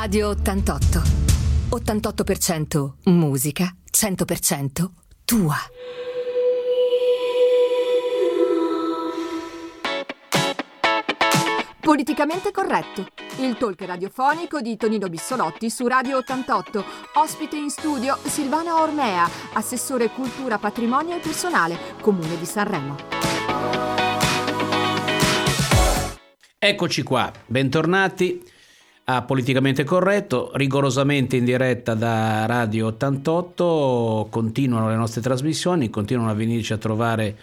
Radio 88. 88% musica, 100% tua. Politicamente corretto. Il talk radiofonico di Tonino Bissolotti su Radio 88. Ospite in studio Silvana Ormea, assessore cultura, patrimonio e personale, Comune di Sanremo. Eccoci qua, bentornati a Politicamente Corretto, rigorosamente in diretta da Radio 88, continuano le nostre trasmissioni, continuano a venirci a trovare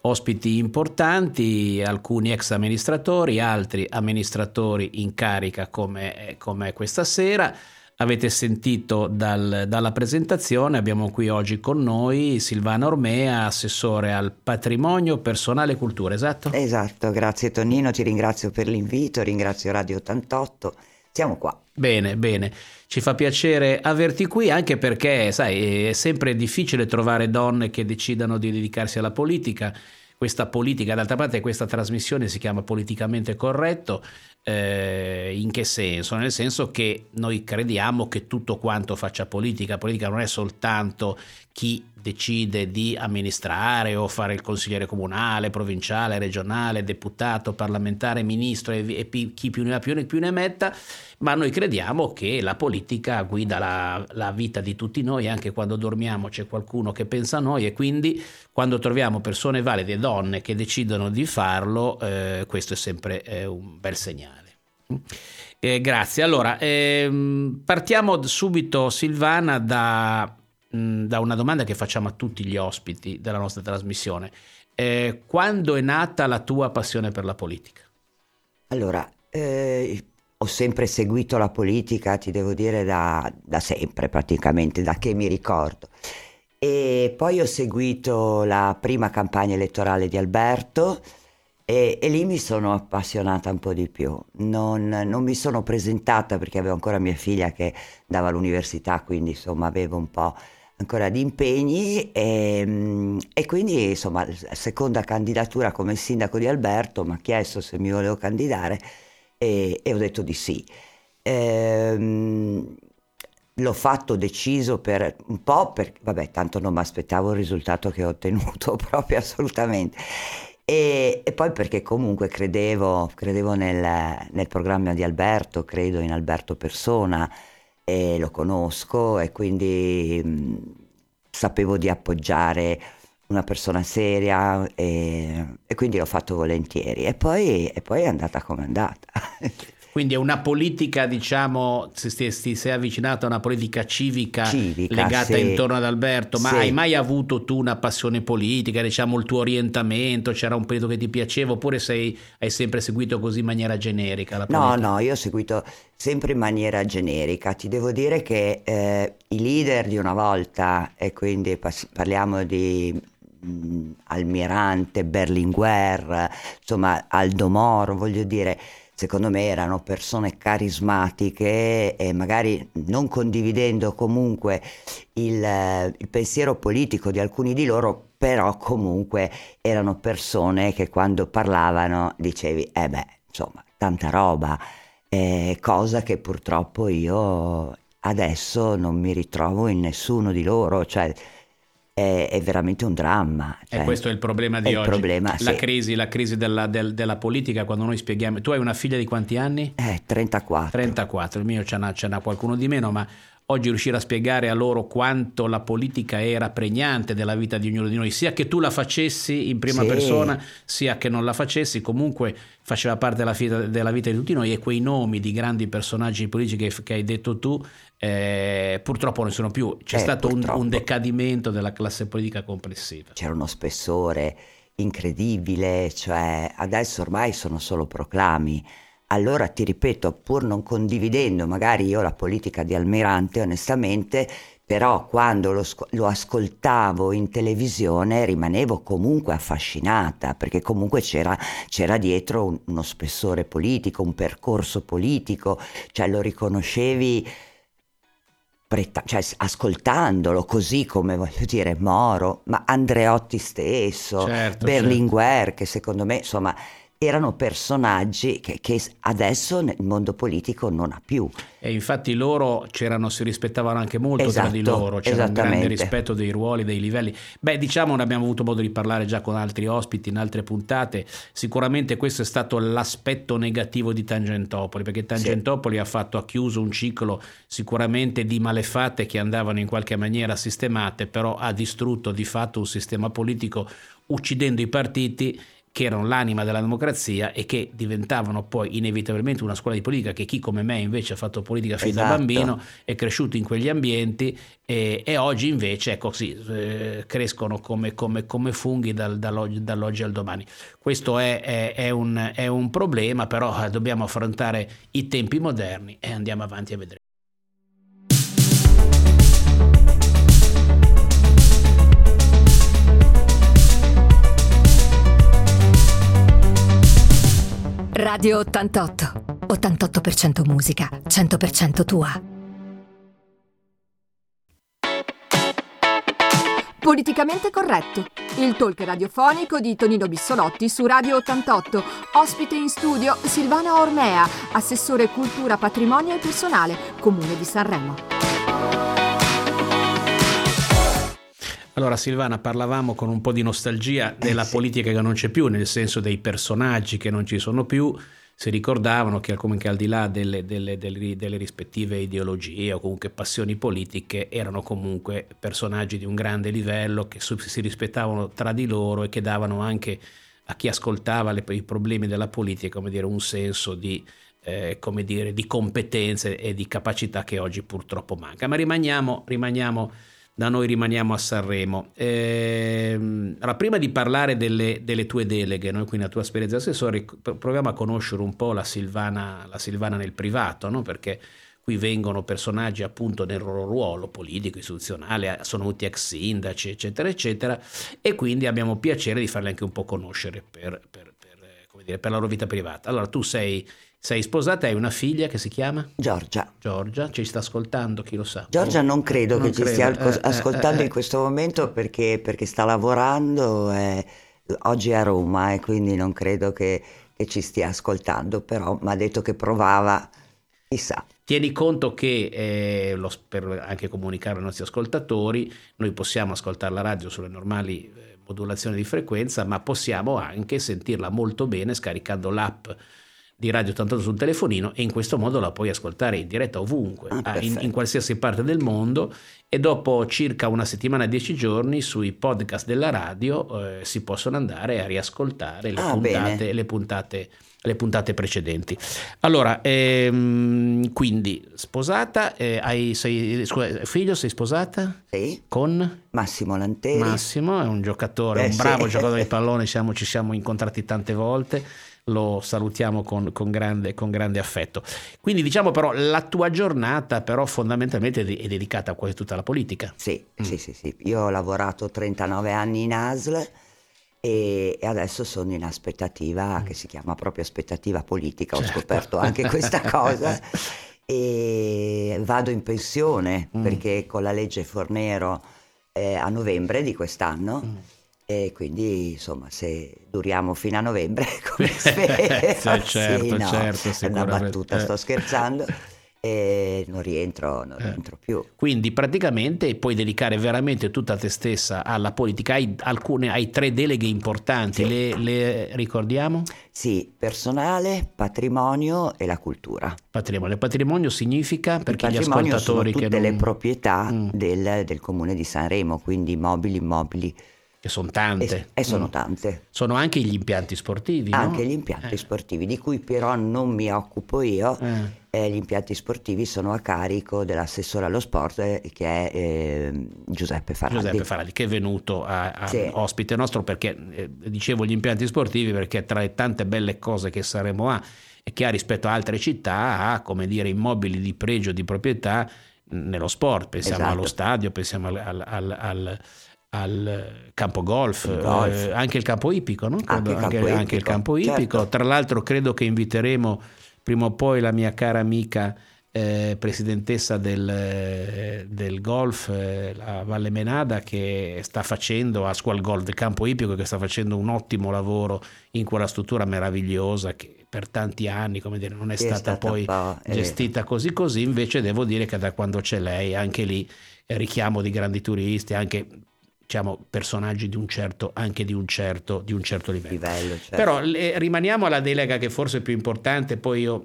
ospiti importanti, alcuni ex amministratori, altri amministratori in carica come, come questa sera. Avete sentito dal, dalla presentazione, abbiamo qui oggi con noi Silvana Ormea, assessore al patrimonio personale e cultura, esatto? Esatto, grazie Tonino, ti ringrazio per l'invito, ringrazio Radio 88 siamo qua. Bene, bene. Ci fa piacere averti qui anche perché, sai, è sempre difficile trovare donne che decidano di dedicarsi alla politica. Questa politica, d'altra parte, questa trasmissione si chiama Politicamente Corretto. Eh, in che senso? Nel senso che noi crediamo che tutto quanto faccia politica, politica non è soltanto chi decide di amministrare o fare il consigliere comunale, provinciale, regionale, deputato, parlamentare, ministro e, e chi più ne ha più ne, più ne metta, ma noi crediamo che la politica guida la, la, vita di tutti noi, anche quando dormiamo c'è qualcuno che pensa a noi e quindi quando troviamo persone valide, donne che decidono di farlo, eh, questo è sempre eh, un bel segnale. Eh, grazie. Allora, ehm, partiamo subito, Silvana, da da una domanda che facciamo a tutti gli ospiti della nostra trasmissione. Eh, quando è nata la tua passione per la politica? Allora, eh, ho sempre seguito la politica, ti devo dire, da, da, sempre praticamente, da che mi ricordo. E poi ho seguito la prima campagna elettorale di Alberto e, e lì mi sono appassionata un po' di più. Non, non, mi sono presentata perché avevo ancora mia figlia che andava all'università, quindi insomma avevo un po' ancora di impegni e, ehm, e, quindi insomma seconda candidatura come sindaco di Alberto mi ha chiesto se mi volevo candidare e, e ho detto di sì. Ehm, l'ho fatto deciso per un po' perché vabbè tanto non mi aspettavo il risultato che ho ottenuto proprio assolutamente e, e poi perché comunque credevo, credevo nel, nel programma di Alberto credo in Alberto persona e lo conosco e quindi mh, sapevo di appoggiare una persona seria e, e, quindi l'ho fatto volentieri e poi, e poi è andata come è andata. Quindi è una politica, diciamo, ti, ti sei avvicinato a una politica civica, civica legata sì. intorno ad Alberto, ma sì. hai mai avuto tu una passione politica, diciamo il tuo orientamento, c'era un periodo che ti piaceva oppure sei, hai sempre seguito così in maniera generica la politica? No, no, io ho seguito sempre in maniera generica. Ti devo dire che eh, i leader di una volta, e quindi parliamo di mh, Almirante, Berlinguer, insomma Aldo Moro, voglio dire secondo me erano persone carismatiche e magari non condividendo comunque il, il, pensiero politico di alcuni di loro, però comunque erano persone che quando parlavano dicevi, eh beh, insomma, tanta roba, eh, cosa che purtroppo io adesso non mi ritrovo in nessuno di loro, cioè è, è veramente un dramma. Cioè, e questo è il problema di oggi. Problema, la, sì. crisi, la crisi della, del, della, politica, quando noi spieghiamo... Tu hai una figlia di quanti anni? Eh, 34. 34, il mio ce n'ha, ce n'ha qualcuno di meno, ma oggi riuscire a spiegare a loro quanto la politica era pregnante della vita di ognuno di noi, sia che tu la facessi in prima sì. persona, sia che non la facessi, comunque faceva parte della vita, della vita, di tutti noi e quei nomi di grandi personaggi politici che, che hai detto tu eh, purtroppo non sono più, c'è eh, stato un, un decadimento della classe politica complessiva. C'era uno spessore incredibile, cioè adesso ormai sono solo proclami allora ti ripeto, pur non condividendo magari io la politica di Almirante, onestamente, però quando lo, lo, ascoltavo in televisione rimanevo comunque affascinata, perché comunque c'era, c'era dietro un, uno spessore politico, un percorso politico, cioè lo riconoscevi preta- cioè, ascoltandolo così come voglio dire Moro, ma Andreotti stesso, certo, Berlinguer, certo. che secondo me insomma erano personaggi che, che, adesso nel mondo politico non ha più. E infatti loro c'erano, si rispettavano anche molto esatto, tra di esatto, loro, c'era un grande rispetto dei ruoli, dei livelli. Beh, diciamo, ne abbiamo avuto modo di parlare già con altri ospiti in altre puntate, sicuramente questo è stato l'aspetto negativo di Tangentopoli, perché Tangentopoli sì. ha fatto, ha chiuso un ciclo sicuramente di malefatte che andavano in qualche maniera sistemate, però ha distrutto di fatto un sistema politico uccidendo i partiti che erano l'anima della democrazia e che diventavano poi inevitabilmente una scuola di politica che chi come me invece ha fatto politica fin esatto. da bambino è cresciuto in quegli ambienti e, e oggi invece ecco sì, eh, crescono come, come, come funghi dal, dall'oggi, dall'oggi, al domani. Questo è, è, è, un, è un problema, però eh, dobbiamo affrontare i tempi moderni e andiamo avanti a vedere. Radio 88. 88% musica, 100% tua. Politicamente corretto. Il talk radiofonico di Tonino Bissolotti su Radio 88. Ospite in studio Silvana Ormea, assessore cultura, patrimonio e personale, Comune di Sanremo. Allora Silvana, parlavamo con un po' di nostalgia della eh, sì. politica che non c'è più, nel senso dei personaggi che non ci sono più, si ricordavano che comunque al di là delle, delle, delle, delle, rispettive ideologie o comunque passioni politiche erano comunque personaggi di un grande livello che si rispettavano tra di loro e che davano anche a chi ascoltava le, i problemi della politica come dire, un senso di, eh, come dire, di competenze e di capacità che oggi purtroppo manca. Ma rimaniamo, rimaniamo da noi rimaniamo a Sanremo. Eh, allora, prima di parlare delle, delle, tue deleghe, noi qui nella tua esperienza di assessore, proviamo a conoscere un po' la Silvana, la Silvana nel privato, no? perché qui vengono personaggi appunto nel loro ruolo politico, istituzionale, sono tutti ex sindaci, eccetera, eccetera, e quindi abbiamo piacere di farli anche un po' conoscere per, per, per, dire, per la loro vita privata. Allora, tu sei sei sposata e hai una figlia che si chiama? Giorgia. Giorgia, ci sta ascoltando, chi lo sa. Giorgia oh, non credo non che credo. ci stia eh, ascoltando eh, eh, in questo momento perché, perché sta lavorando, eh, oggi è a Roma e quindi non credo che, che ci stia ascoltando, però mi ha detto che provava, chissà. Tieni conto che, eh, lo, per anche comunicare ai nostri ascoltatori, noi possiamo ascoltare la radio sulle normali eh, modulazioni di frequenza, ma possiamo anche sentirla molto bene scaricando l'app di Radio 88 sul telefonino e in questo modo la puoi ascoltare in diretta ovunque, ah, in, in, qualsiasi parte del mondo e dopo circa una settimana, dieci giorni sui podcast della radio eh, si possono andare a riascoltare le, ah, puntate, le, puntate, le puntate, precedenti. Allora, ehm, quindi sposata, eh, hai, sei, scusa, figlio, sei sposata? Sì. Con? Massimo Lanteri. Massimo è un giocatore, eh, un bravo sì. giocatore di pallone, siamo, ci siamo incontrati tante volte lo salutiamo con, con, grande, con, grande, affetto. Quindi diciamo però la tua giornata però fondamentalmente è dedicata a quasi tutta la politica. Sì, mm. sì, sì, sì. Io ho lavorato 39 anni in ASL e, adesso sono in aspettativa, mm. che si chiama proprio aspettativa politica, certo. ho scoperto anche questa cosa. e vado in pensione mm. perché con la legge Fornero eh, a novembre di quest'anno mm e quindi insomma se duriamo fino a novembre come spero sì, certo, sì, no, certo, è una battuta sto scherzando e non rientro, non eh. rientro più. Quindi praticamente puoi dedicare veramente tutta te stessa alla politica. Hai, alcune, hai tre deleghe importanti, sì. le, le, ricordiamo? Sì, personale, patrimonio e la cultura. Patrimonio, patrimonio significa perché gli ascoltatori sono tutte che non... le proprietà mm. del, del comune di Sanremo, quindi mobili, immobili che sono tante. E, sono mm. tante. Sono anche gli impianti sportivi. Anche no? gli impianti eh. sportivi, di cui però non mi occupo io. Eh. Eh, gli impianti sportivi sono a carico dell'assessore allo sport eh, che è eh, Giuseppe Faraldi. Giuseppe Faraldi, che è venuto a, a sì. ospite nostro perché, eh, dicevo gli impianti sportivi, perché tra le tante belle cose che saremo a e che ha rispetto a altre città ha, come dire, immobili di pregio, di proprietà nello sport. Pensiamo esatto. allo stadio, pensiamo al, al, al, al al campo golf, golf. Eh, anche il campo ippico, no? anche, il campo anche, ippico, anche il campo ippico. Certo. Tra l'altro credo che inviteremo prima o poi la mia cara amica eh, presidentessa del, del golf, eh, la Valle Menada, che sta facendo, a Squal Golf del campo ippico, che sta facendo un ottimo lavoro in quella struttura meravigliosa che per tanti anni come dire, non è stata, è stata poi gestita così così, invece devo dire che da quando c'è lei, anche lì richiamo di grandi turisti, anche diciamo, personaggi di un certo, anche di un certo, di un certo livello. livello certo. Però le, rimaniamo alla delega che forse è più importante, poi io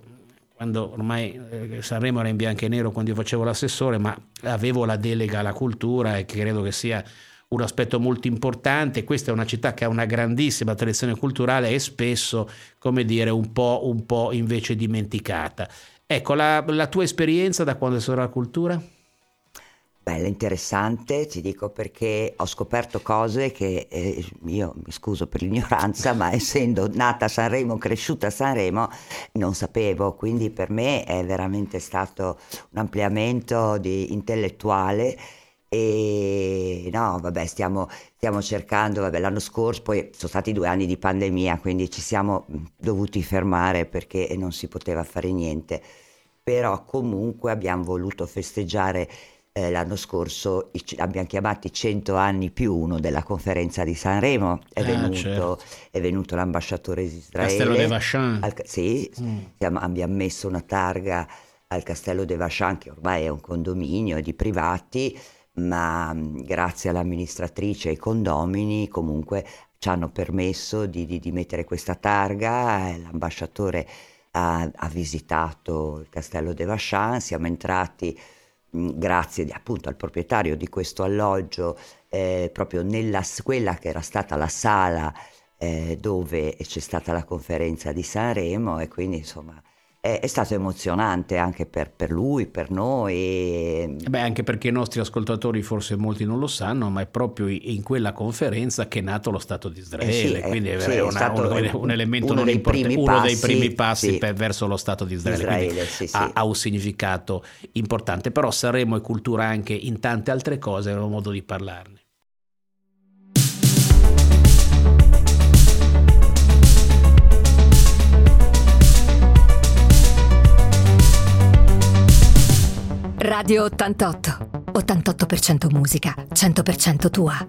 quando ormai eh, Sanremo era in bianco e nero quando io facevo l'assessore, ma avevo la delega alla cultura e credo che sia un aspetto molto importante. Questa è una città che ha una grandissima tradizione culturale e spesso, come dire, un po', un po invece dimenticata. Ecco, la, la tua esperienza da quando sei alla cultura? Bella, interessante, ti dico perché ho scoperto cose che eh, io mi scuso per l'ignoranza, ma essendo nata a Sanremo, cresciuta a Sanremo, non sapevo, quindi per me è veramente stato un ampliamento di, intellettuale e no, vabbè, stiamo, stiamo cercando, vabbè, l'anno scorso poi sono stati due anni di pandemia, quindi ci siamo dovuti fermare perché non si poteva fare niente, però comunque abbiamo voluto festeggiare eh, l'anno scorso abbiamo chiamati 100 anni più uno della conferenza di Sanremo, è, ah, venuto, certo. è venuto, l'ambasciatore di Israele. Castello de Vachan. Al, sì, mm. siamo, abbiamo messo una targa al Castello de Vachan che ormai è un condominio di privati, ma mm, grazie all'amministratrice e ai condomini comunque ci hanno permesso di, di, di mettere questa targa, l'ambasciatore ha, ha visitato il Castello de Vachan, siamo entrati grazie appunto al proprietario di questo alloggio, eh, proprio nella quella che era stata la sala eh, dove c'è stata la conferenza di Sanremo e quindi insomma è, è stato emozionante anche per, per, lui, per noi. Beh, anche perché i nostri ascoltatori forse molti non lo sanno, ma è proprio in quella conferenza che è nato lo Stato di Israele, eh sì, quindi è, sì, è una, un, un, elemento non importante, uno dei primi passi sì. per, verso lo Stato di Israele, Israele ha, ha, un significato importante, però Sanremo e cultura anche in tante altre cose, era un modo di parlarne. Radio 88. 88% musica, 100% tua.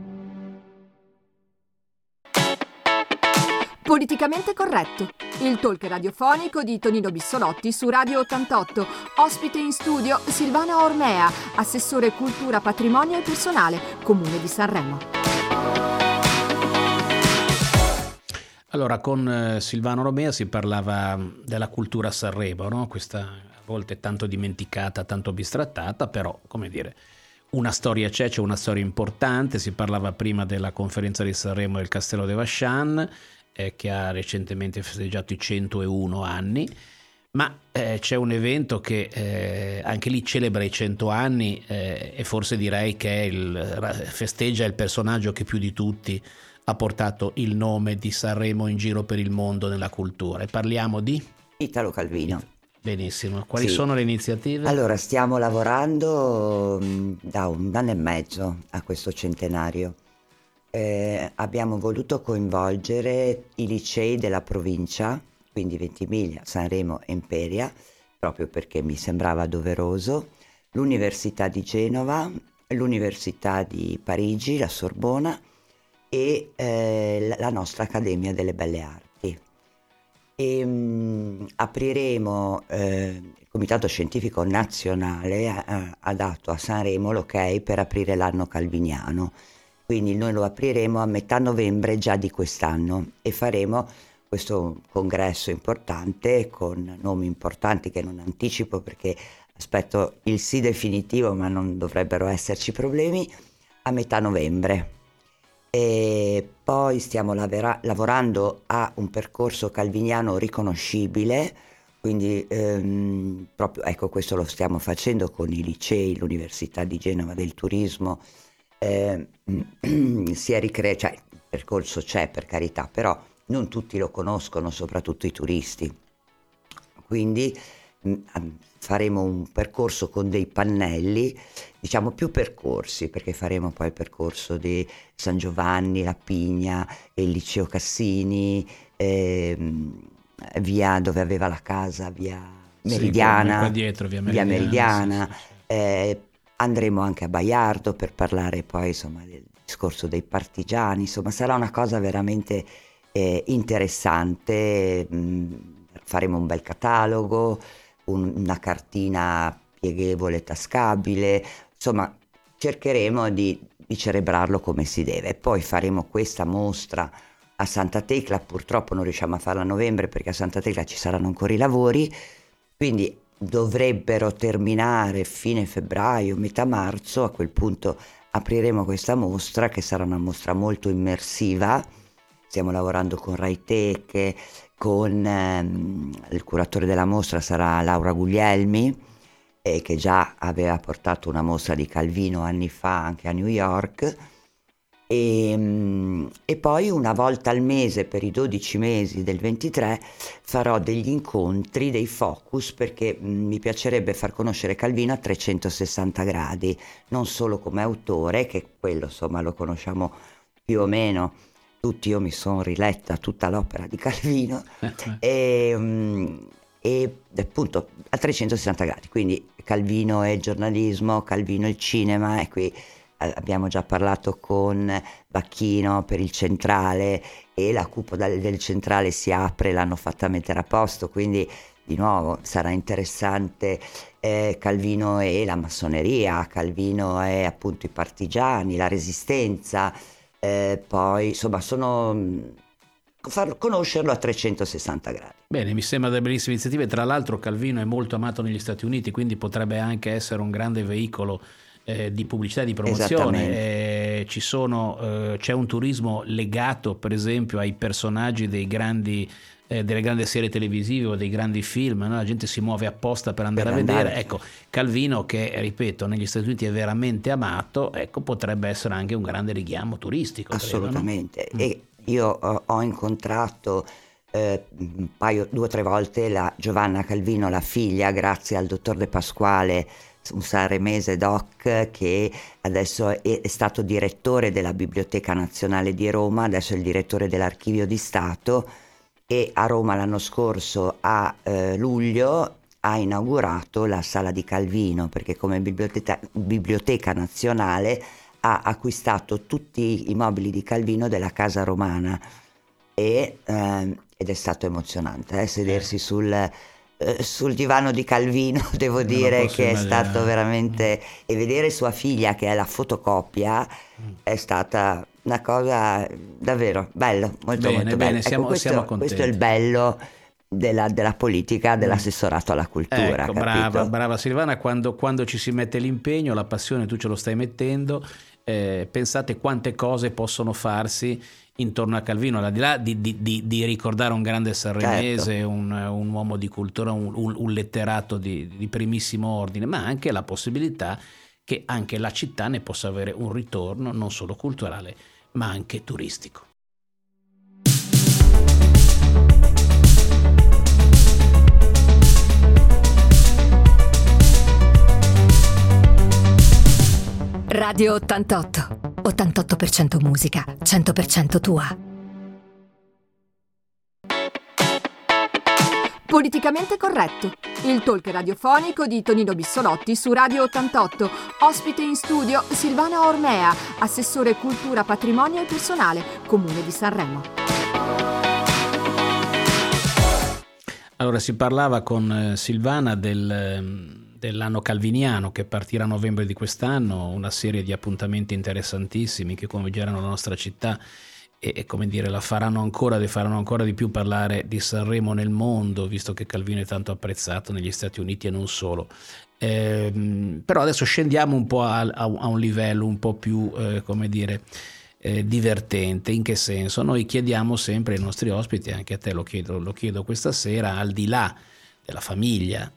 Politicamente corretto. Il talk radiofonico di Tonino Bissolotti su Radio 88. Ospite in studio Silvana Ormea, assessore cultura, patrimonio e personale, Comune di Sanremo. Allora, con eh, Silvano Romea si parlava della cultura a Sanremo, no? questa volte tanto dimenticata, tanto bistrattata, però come dire, una storia c'è, c'è una storia importante, si parlava prima della conferenza di Sanremo del Castello de Vachan, eh, che ha recentemente festeggiato i 101 anni, ma eh, c'è un evento che eh, anche lì celebra i 100 anni eh, e forse direi che il, festeggia il personaggio che più di tutti ha portato il nome di Sanremo in giro per il mondo nella cultura. E parliamo di Italo Calvino. Benissimo, quali sì. sono le iniziative? Allora, stiamo lavorando da un anno e mezzo a questo centenario. Eh, abbiamo voluto coinvolgere i licei della provincia, quindi Ventimiglia, Sanremo e Imperia, proprio perché mi sembrava doveroso, l'Università di Genova, l'Università di Parigi, la Sorbona e eh, la nostra Accademia delle Belle Arti e mh, mm, apriremo, eh, il Comitato Scientifico Nazionale ha, ha, dato a Sanremo l'ok per aprire l'anno calviniano, quindi noi lo apriremo a metà novembre già di quest'anno e faremo questo congresso importante con nomi importanti che non anticipo perché aspetto il sì definitivo ma non dovrebbero esserci problemi a metà novembre e poi stiamo lavera- lavorando a un percorso calviniano riconoscibile, quindi ehm, proprio ecco questo lo stiamo facendo con i licei, l'Università di Genova del Turismo, eh, si è ricre- cioè il percorso c'è per carità, però non tutti lo conoscono, soprattutto i turisti. Quindi mh, faremo un percorso con dei pannelli, diciamo più percorsi, perché faremo poi il percorso di San Giovanni, La Pigna, il liceo Cassini, ehm, via dove aveva la casa, via Meridiana, sì, dietro, via Meridiana, via Meridiana sì, sì. Eh, andremo anche a Baiardo per parlare poi insomma del discorso dei partigiani, insomma sarà una cosa veramente eh, interessante, mm, faremo un bel catalogo, un, una cartina pieghevole, tascabile, insomma cercheremo di, di cerebrarlo come si deve. Poi faremo questa mostra a Santa Tecla, purtroppo non riusciamo a farla a novembre perché a Santa Tecla ci saranno ancora i lavori, quindi dovrebbero terminare fine febbraio, metà marzo, a quel punto apriremo questa mostra che sarà una mostra molto immersiva, stiamo lavorando con Raitech, con ehm, il curatore della mostra sarà Laura Guglielmi, eh, che già aveva portato una mostra di Calvino anni fa anche a New York. E, ehm, e, poi una volta al mese per i 12 mesi del 23 farò degli incontri, dei focus perché mi piacerebbe far conoscere Calvino a 360 gradi, non solo come autore, che quello insomma lo conosciamo più o meno tutti, io mi sono riletta tutta l'opera di Calvino e, ehm, e appunto a 360 gradi, quindi Calvino è giornalismo, Calvino è il cinema e qui eh, abbiamo già parlato con Bacchino per il centrale e la cupola del centrale si apre, l'hanno fatta mettere a posto, quindi di nuovo sarà interessante eh, Calvino e la massoneria, Calvino e appunto i partigiani, la resistenza, eh, poi insomma sono far conoscerlo a 360 gradi. Bene, mi sembra delle bellissime iniziative. Tra l'altro Calvino è molto amato negli Stati Uniti, quindi potrebbe anche essere un grande veicolo eh, di pubblicità e di promozione. Eh, sono, eh, c'è un turismo legato, per esempio, ai personaggi grandi eh, delle grandi serie televisive o dei grandi film, no? la gente si muove apposta per andare per a andare. vedere. Ecco, Calvino, che ripeto, negli Stati Uniti è veramente amato, ecco, potrebbe essere anche un grande richiamo turistico. Assolutamente. Credo, no? E io ho, ho incontrato eh, un paio, due o tre volte la Giovanna Calvino, la figlia, grazie al dottor De Pasquale, un sanremese doc che adesso è, è, stato direttore della Biblioteca Nazionale di Roma, adesso è il direttore dell'Archivio di Stato e a Roma l'anno scorso a eh, luglio ha inaugurato la sala di Calvino perché come biblioteca, biblioteca nazionale ha acquistato tutti i mobili di Calvino della casa romana e, eh, ed è stato emozionante eh, sedersi eh. sul, eh, sul, divano di Calvino, devo dire che è stato veramente... e vedere sua figlia che è la fotocopia mm. è stata una cosa davvero bella, molto bene, molto bene, bella. Siamo, ecco, questo, siamo questo è il bello della, della, politica, dell'assessorato alla cultura. Ecco, brava, brava Silvana, quando, quando, ci si mette l'impegno, la passione, tu ce lo stai mettendo, eh, pensate quante cose possono farsi intorno a Calvino, al di là di, di, di, di ricordare un grande sanremese, certo. un, un, uomo di cultura, un, un, un letterato di, primissimo ordine, ma anche la possibilità che anche la città ne possa avere un ritorno non solo culturale, ma anche turistico. Radio 88. 88% musica, 100% tua. Politicamente corretto. Il talk radiofonico di Tonino Bissolotti su Radio 88. Ospite in studio Silvana Ormea, assessore cultura, patrimonio e personale, Comune di Sanremo. Allora si parlava con eh, Silvana del ehm, dell'anno calviniano che partirà a novembre di quest'anno, una serie di appuntamenti interessantissimi che coinvolgeranno la nostra città e, e come dire, la faranno ancora, faranno ancora di più parlare di Sanremo nel mondo, visto che Calvino è tanto apprezzato negli Stati Uniti e non solo. Eh, però adesso scendiamo un po' a, a, un livello un po' più, eh, come dire, eh, divertente. In che senso? Noi chiediamo sempre ai nostri ospiti, anche a te lo chiedo, lo chiedo questa sera, al di là della famiglia,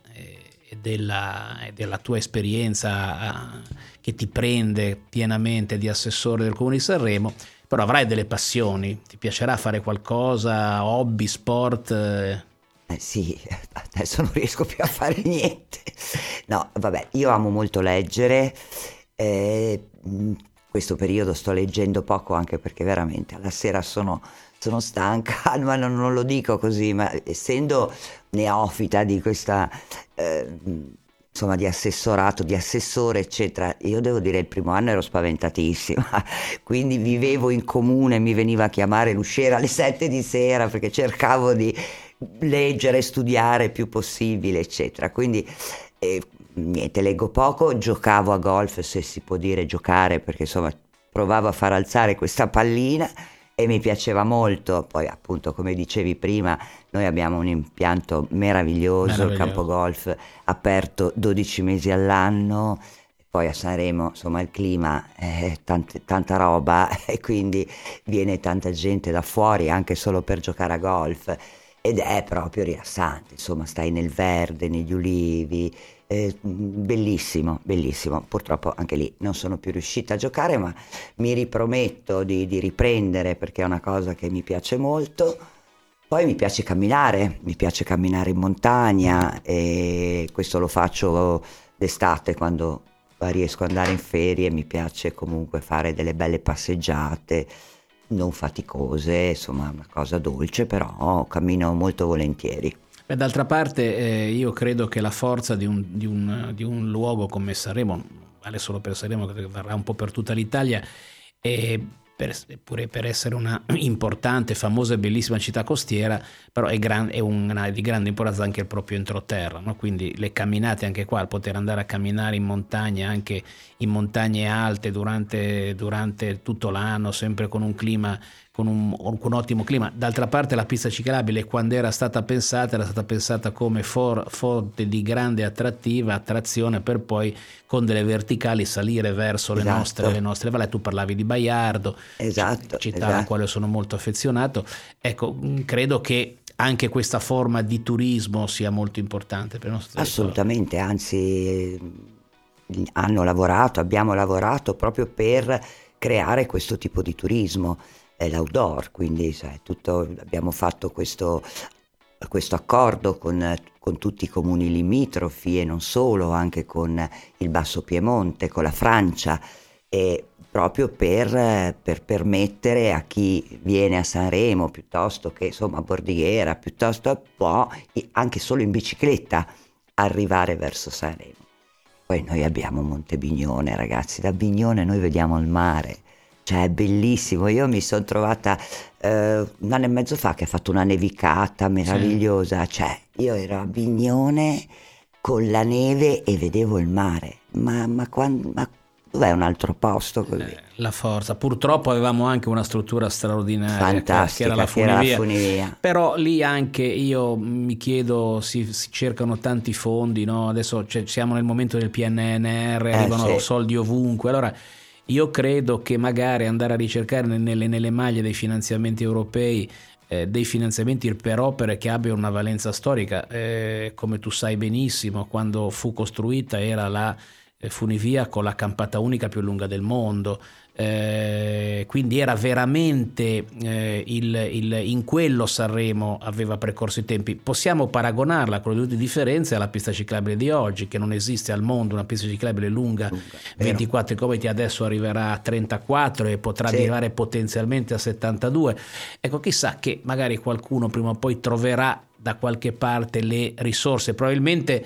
della, della tua esperienza eh, che ti prende pienamente di assessore del Comune di Sanremo, però avrai delle passioni, ti piacerà fare qualcosa, hobby, sport? Eh, sì, adesso non riesco più a fare niente. No, vabbè, io amo molto leggere, eh, questo periodo sto leggendo poco anche perché veramente alla sera sono, sono stanca, ma non, non, lo dico così, ma essendo neofita di questa... Eh, insomma di assessorato, di assessore eccetera, io devo dire il primo anno ero spaventatissima, quindi vivevo in comune, mi veniva a chiamare l'usciera alle sette di sera perché cercavo di leggere, studiare il più possibile eccetera, quindi eh, niente, leggo poco, giocavo a golf se si può dire giocare perché insomma provavo a far alzare questa pallina e mi piaceva molto, poi appunto come dicevi prima noi abbiamo un impianto meraviglioso, il campo golf aperto 12 mesi all'anno, poi a Sanremo insomma il clima è tante, tanta roba e quindi viene tanta gente da fuori anche solo per giocare a golf. Ed è proprio rilassante, insomma stai nel verde, negli ulivi, eh, bellissimo, bellissimo. Purtroppo anche lì non sono più riuscita a giocare, ma mi riprometto di, di riprendere perché è una cosa che mi piace molto. Poi mi piace camminare, mi piace camminare in montagna e questo lo faccio d'estate quando riesco ad andare in ferie, mi piace comunque fare delle belle passeggiate non faticose, insomma una cosa dolce, però cammino molto volentieri. Beh, d'altra parte eh, io credo che la forza di un, di, un, di un, luogo come Sanremo, vale solo per Sanremo, che varrà un po' per tutta l'Italia, è per, pure per essere una importante, famosa e bellissima città costiera, però è, gran, è una, di grande importanza anche il proprio entroterra, no? quindi le camminate anche qua, il poter andare a camminare in montagna, anche in montagne alte durante, durante tutto l'anno, sempre con un clima con un, con un, ottimo clima. D'altra parte la pista ciclabile quando era stata pensata era stata pensata come for, fonte di grande attrattiva, attrazione per poi con delle verticali salire verso esatto. le, nostre, le nostre valle. Tu parlavi di Baiardo, esatto, città esatto. alla quale sono molto affezionato. Ecco, credo che anche questa forma di turismo sia molto importante per il nostro Assolutamente, anzi hanno lavorato, abbiamo lavorato proprio per creare questo tipo di turismo è l'outdoor, quindi sai, tutto, abbiamo fatto questo, questo accordo con, con, tutti i comuni limitrofi e non solo, anche con il Basso Piemonte, con la Francia, proprio per, per permettere a chi viene a Sanremo piuttosto che insomma a Bordighera, piuttosto può anche solo in bicicletta arrivare verso Sanremo. Poi noi abbiamo Monte Bignone, ragazzi, da Bignone noi vediamo il mare cioè è bellissimo. Io mi sono trovata eh, un anno e mezzo fa che ha fatto una nevicata meravigliosa. Sì. Cioè, io ero a Bignone con la neve e vedevo il mare. Ma, ma, quando, ma dov'è un altro posto così? Eh, la forza. Purtroppo avevamo anche una struttura straordinaria Fantastica, che era la funivia. Era la funivia. Però lì anche io mi chiedo, si, si cercano tanti fondi, no? adesso cioè, siamo nel momento del PNNR, eh, arrivano sì. soldi ovunque. Allora io credo che magari andare a ricercare nelle, nelle maglie dei finanziamenti europei eh, dei finanziamenti per opere che abbiano una valenza storica, eh, come tu sai benissimo, quando fu costruita era la funivia con la campata unica più lunga del mondo. Eh, quindi era veramente eh, il, il, in quello Sanremo aveva precorso i tempi. Possiamo paragonarla con le due differenze alla pista ciclabile di oggi, che non esiste al mondo una pista ciclabile lunga, lunga 24 km, adesso arriverà a 34 e potrà sì. arrivare potenzialmente a 72. Ecco, chissà che magari qualcuno prima o poi troverà da qualche parte le risorse, probabilmente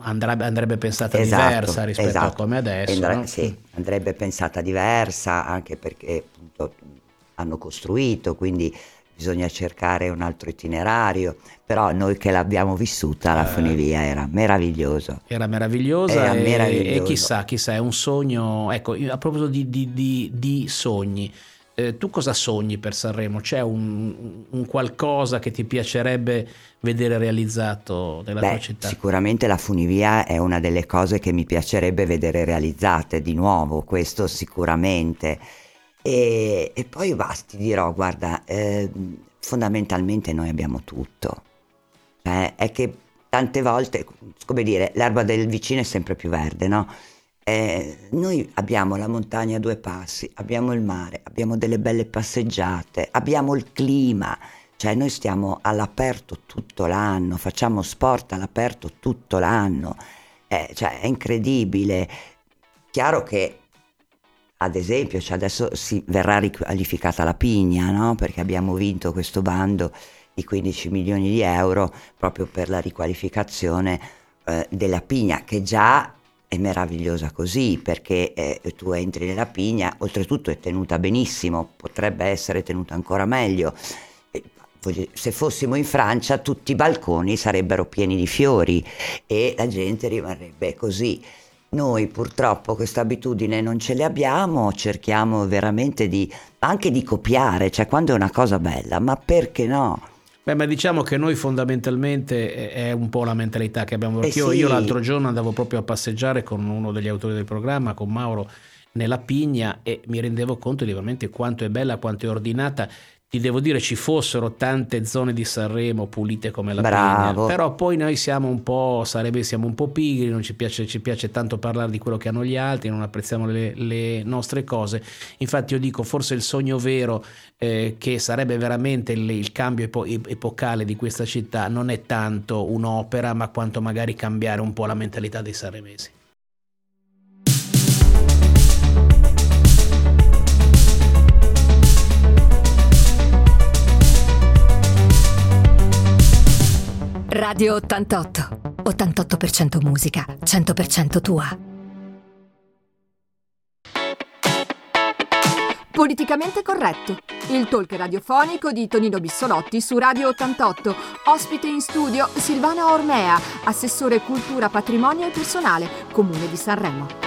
andrebbe, andrebbe, pensata esatto, diversa rispetto esatto. a come adesso. Andre- no? Sì, andrebbe pensata diversa anche perché appunto, hanno costruito, quindi bisogna cercare un altro itinerario, però noi che l'abbiamo vissuta la eh, funivia era meraviglioso. Era meravigliosa era e, meraviglioso. e, chissà, chissà, è un sogno, ecco, a proposito di, di, di, di sogni, eh, tu cosa sogni per Sanremo? C'è un, un, qualcosa che ti piacerebbe vedere realizzato nella Beh, tua città? Sicuramente la funivia è una delle cose che mi piacerebbe vedere realizzate di nuovo, questo sicuramente. E, e poi basta, ti dirò, guarda, eh, fondamentalmente noi abbiamo tutto. Eh, è che tante volte, come dire, l'erba del vicino è sempre più verde, no? Eh, noi abbiamo la montagna a due passi, abbiamo il mare, abbiamo delle belle passeggiate, abbiamo il clima, cioè noi stiamo all'aperto tutto l'anno, facciamo sport all'aperto tutto l'anno, eh, cioè è incredibile. Chiaro che ad esempio, cioè adesso si verrà riqualificata la Pigna, no? perché abbiamo vinto questo bando di 15 milioni di euro proprio per la riqualificazione eh, della Pigna, che già è meravigliosa così, perché eh, tu entri nella Pigna, oltretutto è tenuta benissimo, potrebbe essere tenuta ancora meglio. Se fossimo in Francia tutti i balconi sarebbero pieni di fiori e la gente rimarrebbe così. Noi purtroppo questa abitudine non ce l'abbiamo, cerchiamo veramente di anche di copiare, cioè quando è una cosa bella, ma perché no? Beh, ma diciamo che noi fondamentalmente è un po' la mentalità che abbiamo. Perché eh io, sì. io l'altro giorno andavo proprio a passeggiare con uno degli autori del programma, con Mauro, nella Pigna e mi rendevo conto di veramente quanto è bella, quanto è ordinata ti devo dire ci fossero tante zone di Sanremo pulite come la Bravo. Pigna, però poi noi siamo un po', sarebbe, siamo un po' pigri, non ci piace, ci piace tanto parlare di quello che hanno gli altri, non apprezziamo le, le nostre cose. Infatti io dico forse il sogno vero eh, che sarebbe veramente il, il cambio epo, epocale di questa città non è tanto un'opera, ma quanto magari cambiare un po' la mentalità dei sanremesi. Radio 88. 88% musica, 100% tua. Politicamente corretto. Il talk radiofonico di Tonino Bissolotti su Radio 88. Ospite in studio Silvana Ormea, assessore cultura, patrimonio e personale, Comune di Sanremo.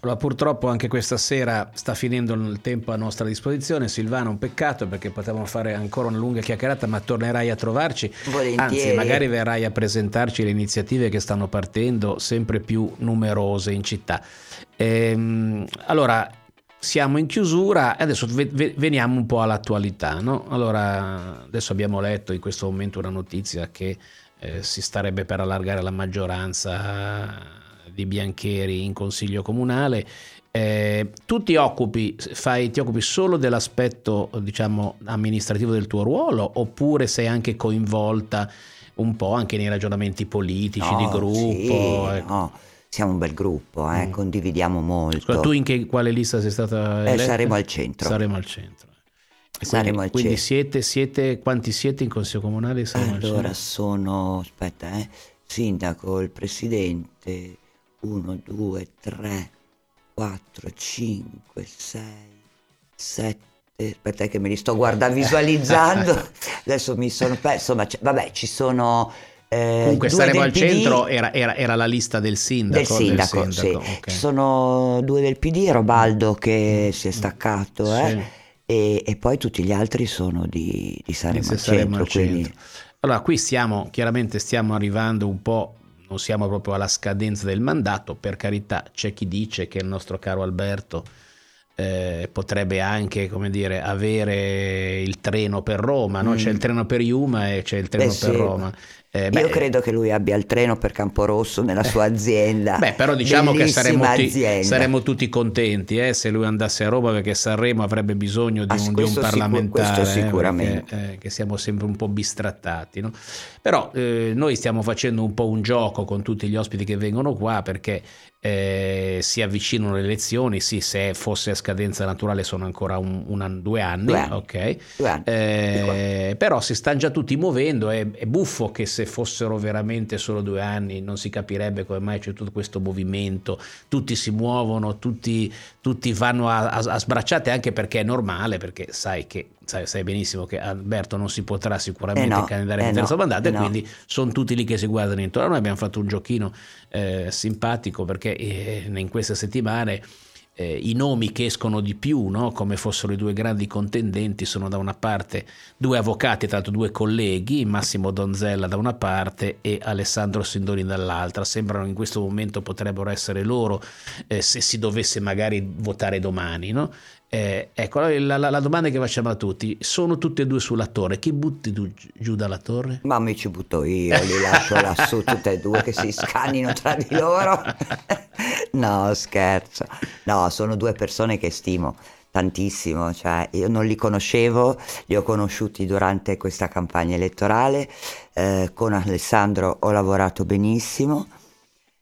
Allora, purtroppo anche questa sera sta finendo il tempo a nostra disposizione. Silvana, un peccato perché potevamo fare ancora una lunga chiacchierata, ma tornerai a trovarci. Volentieri. Anzi, magari verrai a presentarci le iniziative che stanno partendo sempre più numerose in città. Ehm, allora, siamo in chiusura e adesso veniamo un po' all'attualità. No? Allora, adesso abbiamo letto in questo momento una notizia che eh, si starebbe per allargare la maggioranza di Biancheri in consiglio comunale. Eh, tu ti occupi, fai, ti occupi solo dell'aspetto diciamo, amministrativo del tuo ruolo oppure sei anche coinvolta un po' anche nei ragionamenti politici, no, di gruppo? Sì, ecco. no. Siamo un bel gruppo, eh? mm. condividiamo molto. Scusa, tu in che, quale lista sei stata eh, saremo al centro. Saremo al centro. Quindi, al quindi siete, siete, quanti siete in consiglio comunale? Allora sono, aspetta, eh, sindaco, il presidente, 1, 2, 3, 4, 5, 6, 7. Aspetta che me li sto guardando, visualizzando. Adesso mi sono perso, ma vabbè, ci sono... Eh, Comunque staremo al PD, centro, era, era, era, la lista del sindaco. Del sindaco, del sindaco sì. okay. Ci sono due del PD, Robaldo che si è staccato, sì. eh, e, e, poi tutti gli altri sono di, di Saremo al centro. Al quindi... centro. Allora, qui stiamo, chiaramente stiamo arrivando un po' non siamo proprio alla scadenza del mandato, per carità c'è chi dice che il nostro caro Alberto eh, potrebbe anche come dire, avere il treno per Roma, no? mm. c'è il treno per Iuma e c'è il treno Beh, per sì. Roma. Eh, Io credo che lui abbia il treno per Camporosso nella sua azienda. Beh, però diciamo che saremmo, ti, saremmo, tutti contenti eh, se lui andasse a Roma perché Sanremo avrebbe bisogno di un, di un parlamentare. Sicur- sicuramente. Perché, eh, che siamo sempre un po' bistrattati. No? Però eh, noi stiamo facendo un po' un gioco con tutti gli ospiti che vengono qua perché eh, si avvicinano le elezioni, sì, se fosse a scadenza naturale sono ancora un, una, due anni, due anni. ok, due anni. Eh, però si stanno già tutti muovendo, è, è, buffo che se fossero veramente solo due anni non si capirebbe come mai c'è tutto questo movimento, tutti si muovono, tutti, tutti vanno a, a, a sbracciate anche perché è normale, perché sai che sai, sai, benissimo che Alberto non si potrà sicuramente eh no, candidare in eh terza no, mandato e no. quindi sono tutti lì che si guardano intorno. Noi abbiamo fatto un giochino eh, simpatico perché eh, in queste settimane eh, i nomi che escono di più, no? come fossero i due grandi contendenti, sono da una parte due avvocati, tra l'altro due colleghi, Massimo Donzella da una parte e Alessandro Sindoni dall'altra. Sembrano in questo momento potrebbero essere loro eh, se si dovesse magari votare domani. No? Eh, ecco, la, la, la, domanda che facciamo a tutti, sono tutti e due sulla torre, chi butti tu giù dalla torre? Ma mi ci butto io, li lascio lassù tutti e due che si scannino tra di loro. no, scherzo. No, sono due persone che stimo tantissimo, cioè io non li conoscevo, li ho conosciuti durante questa campagna elettorale, eh, con Alessandro ho lavorato benissimo,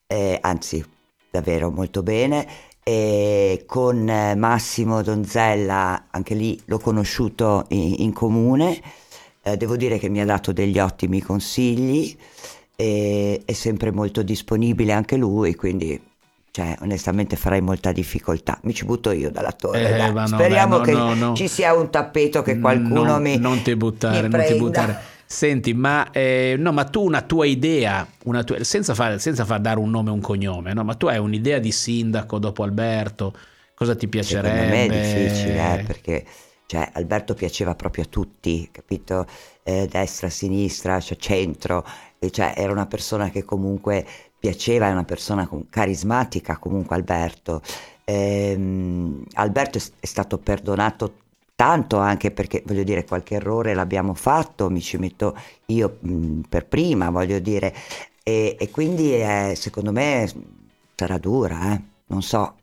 eh, anzi davvero molto bene. E con Massimo Donzella, anche lì l'ho conosciuto in, in comune, eh, devo dire che mi ha dato degli ottimi consigli, e, è sempre molto disponibile anche lui, quindi cioè, onestamente farei molta difficoltà. Mi ci butto io dalla torre. Eh, no, Speriamo dai, no, che no, ci sia un tappeto che qualcuno mi. Non ti buttare, non ti buttare. Senti, ma, eh, no, ma tu una tua idea, una tua, senza, far, senza, far, dare un nome e un cognome, no? ma tu hai un'idea di sindaco dopo Alberto? Cosa ti piacerebbe? Secondo me è difficile, eh, perché cioè, Alberto piaceva proprio a tutti, capito? Eh, destra, sinistra, cioè centro, cioè, era una persona che comunque piaceva, è una persona carismatica comunque Alberto. Ehm, Alberto è stato perdonato tanto anche perché voglio dire qualche errore l'abbiamo fatto, mi ci metto io mh, per prima, voglio dire, e, e quindi eh, secondo me sarà dura, eh? non so,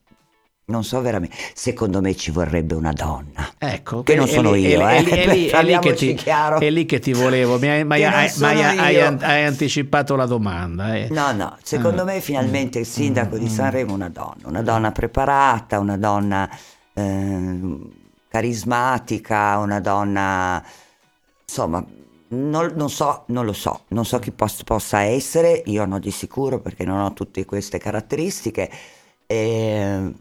non so veramente, secondo me ci vorrebbe una donna. Ecco, che non sono io, è, lì, che ti, è lì che ti volevo, mi hai, ma hai, hai, hai, anticipato la domanda. Eh. No, no, secondo ah. me finalmente il sindaco mm, di Sanremo è una donna, una donna preparata, una donna eh, carismatica, una donna, insomma, non, non, so, non lo so, non so chi pos- possa essere, io no di sicuro perché non ho tutte queste caratteristiche. E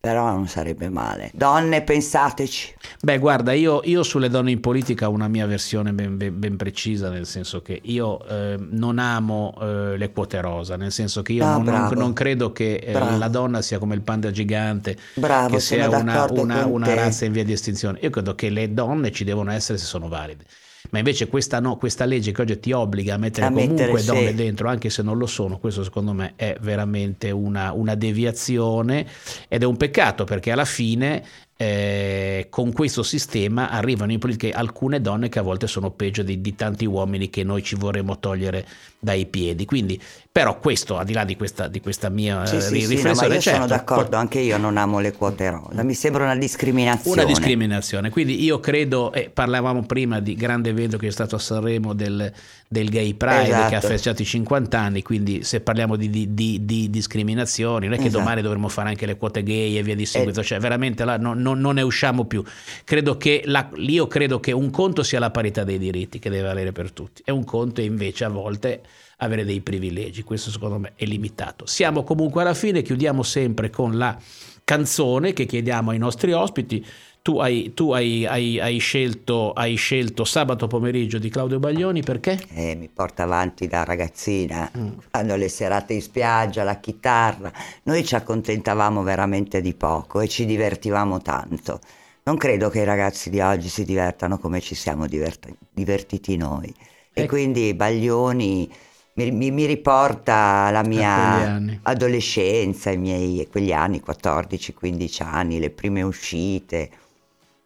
però non sarebbe male. Donne, pensateci. Beh, guarda, io, io sulle donne in politica ho una mia versione ben, ben, ben precisa, nel senso che io eh, non amo eh, le quote rosa, nel senso che io ah, non, non, credo che eh, la donna sia come il panda gigante, bravo, che sia una, una, una razza in via di estinzione. Io credo che le donne ci devono essere se sono valide ma invece questa, no, questa legge che oggi ti obbliga a mettere a comunque mettere, donne sì. dentro, anche se non lo sono, questo secondo me è veramente una, una deviazione ed è un peccato perché alla fine eh, con questo sistema arrivano in politica alcune donne che a volte sono peggio di, di, tanti uomini che noi ci vorremmo togliere dai piedi. Quindi, però, questo al di là di questa, di questa mia sì, sì, riflessione, sì, no, io certo, sono d'accordo, anche io non amo le quote rosa, mi sembra una discriminazione. Una discriminazione. Quindi io credo, eh, parlavamo prima di grande evento che è stato a Sanremo del, del Gay Pride esatto. che ha festeggiato i 50 anni, quindi se parliamo di, di, di, di discriminazioni, non è che esatto. domani dovremmo fare anche le quote gay e via di seguito, eh. cioè veramente là non, non, non, ne usciamo più. Credo che la, io credo che un conto sia la parità dei diritti che deve valere per tutti e un conto è invece a volte avere dei privilegi, questo secondo me è limitato. Siamo comunque alla fine, chiudiamo sempre con la canzone che chiediamo ai nostri ospiti tu hai, tu hai, hai, hai, scelto, hai scelto Sabato pomeriggio di Claudio Baglioni perché? Eh, mi porta avanti da ragazzina, mm. quando le serate in spiaggia, la chitarra, noi ci accontentavamo veramente di poco e ci divertivamo tanto. Non credo che i ragazzi di oggi si divertano come ci siamo divert- divertiti noi. E ecco. quindi Baglioni mi, mi, mi, riporta la mia adolescenza, i miei, quegli anni, 14-15 anni, le prime uscite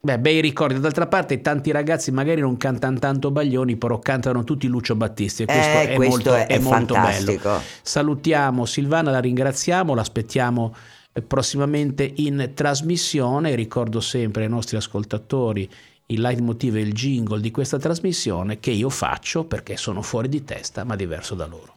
Beh, bei ricordi. D'altra parte, tanti ragazzi magari non cantano tanto Baglioni, però cantano tutti Lucio Battisti. E questo, eh, è, questo molto, è, è molto bello. Salutiamo Silvana, la ringraziamo, l'aspettiamo eh, prossimamente in trasmissione. Ricordo sempre ai nostri ascoltatori il leitmotiv e il jingle di questa trasmissione che io faccio perché sono fuori di testa, ma diverso da loro.